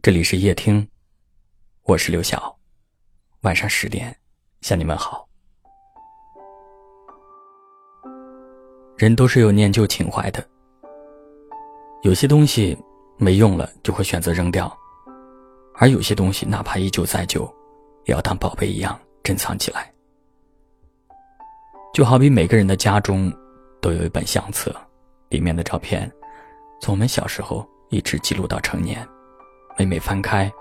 这里是夜听，我是刘晓。晚上十点向你们好。人都是有念旧情怀的，有些东西没用了就会选择扔掉，而有些东西哪怕依旧在旧，也要当宝贝一样珍藏起来。就好比每个人的家中都有一本相册，里面的照片从我们小时候一直记录到成年。每每翻开，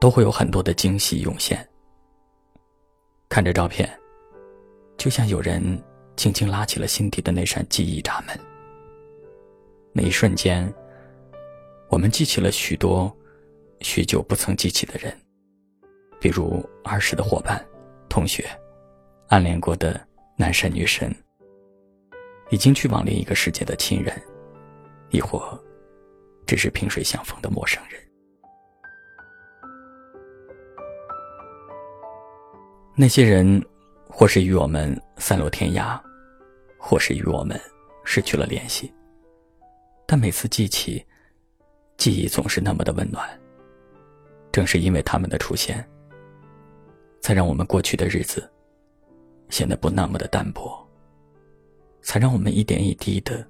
都会有很多的惊喜涌现。看着照片，就像有人轻轻拉起了心底的那扇记忆闸门。那一瞬间，我们记起了许多许久不曾记起的人，比如儿时的伙伴、同学、暗恋过的男神女神，已经去往另一个世界的亲人，亦或只是萍水相逢的陌生人。那些人，或是与我们散落天涯，或是与我们失去了联系。但每次记起，记忆总是那么的温暖。正是因为他们的出现，才让我们过去的日子显得不那么的淡薄，才让我们一点一滴的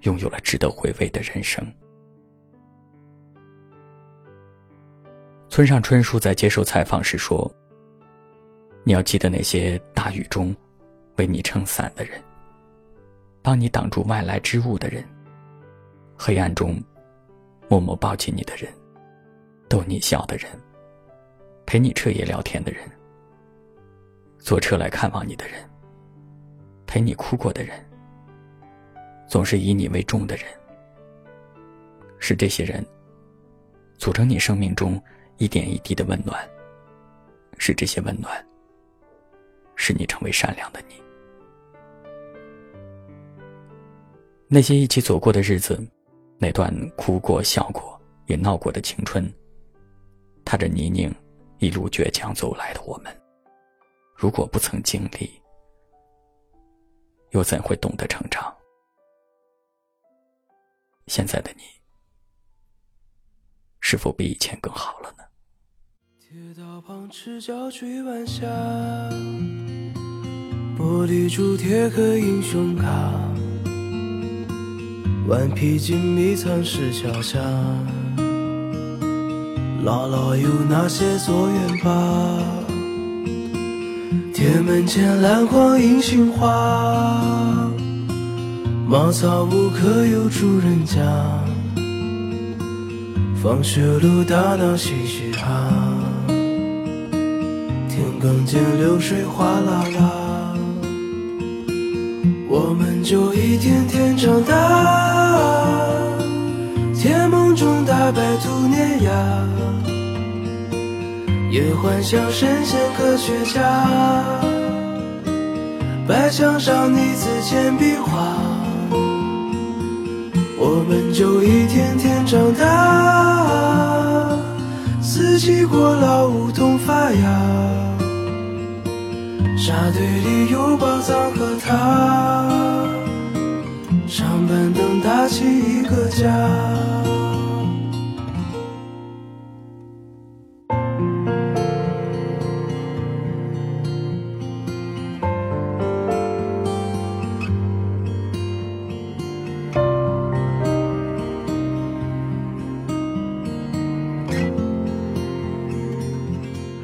拥有了值得回味的人生。村上春树在接受采访时说。你要记得那些大雨中为你撑伞的人，帮你挡住外来之物的人，黑暗中默默抱紧你的人，逗你笑的人，陪你彻夜聊天的人，坐车来看望你的人，陪你哭过的人，总是以你为重的人，是这些人组成你生命中一点一滴的温暖，是这些温暖。使你成为善良的你。那些一起走过的日子，那段哭过、笑过、也闹过的青春，踏着泥泞，一路倔强走来的我们，如果不曾经历，又怎会懂得成长？现在的你，是否比以前更好了呢？铁道旁赤脚追晚霞，玻璃珠贴个英雄卡，顽皮筋迷藏石桥下，姥姥有那些作业吧？铁门前篮筐银杏花，茅草屋可有住人家？放学路打闹嘻嘻哈。更见流水哗啦啦，我们就一天天长大，甜梦中大白兔碾压，也幻想神仙科学家，白墙上泥字铅笔画，我们就一天天长大，四季过老梧桐发芽。沙堆里有宝藏和他，上板凳搭起一个家。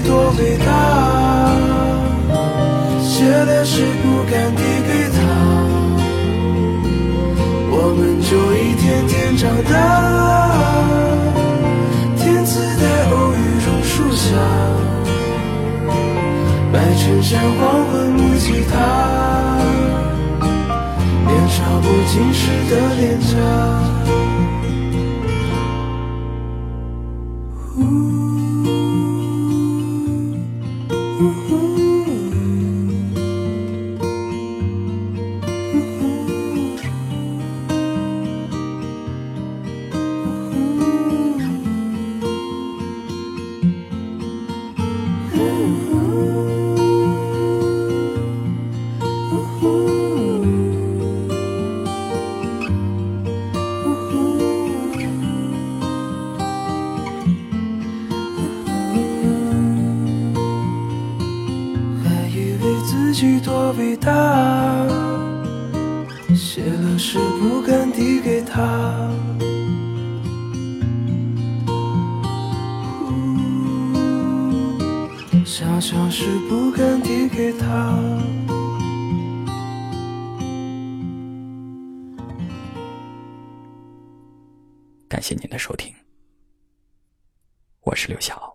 多伟大，写的诗不敢递给他，我们就一天天长大。天赐的偶遇榕树下，白衬衫黄昏木吉他，年少不经事的脸颊。多伟大，写了诗不敢递给他，想想诗不敢递给他。感谢您的收听，我是刘晓。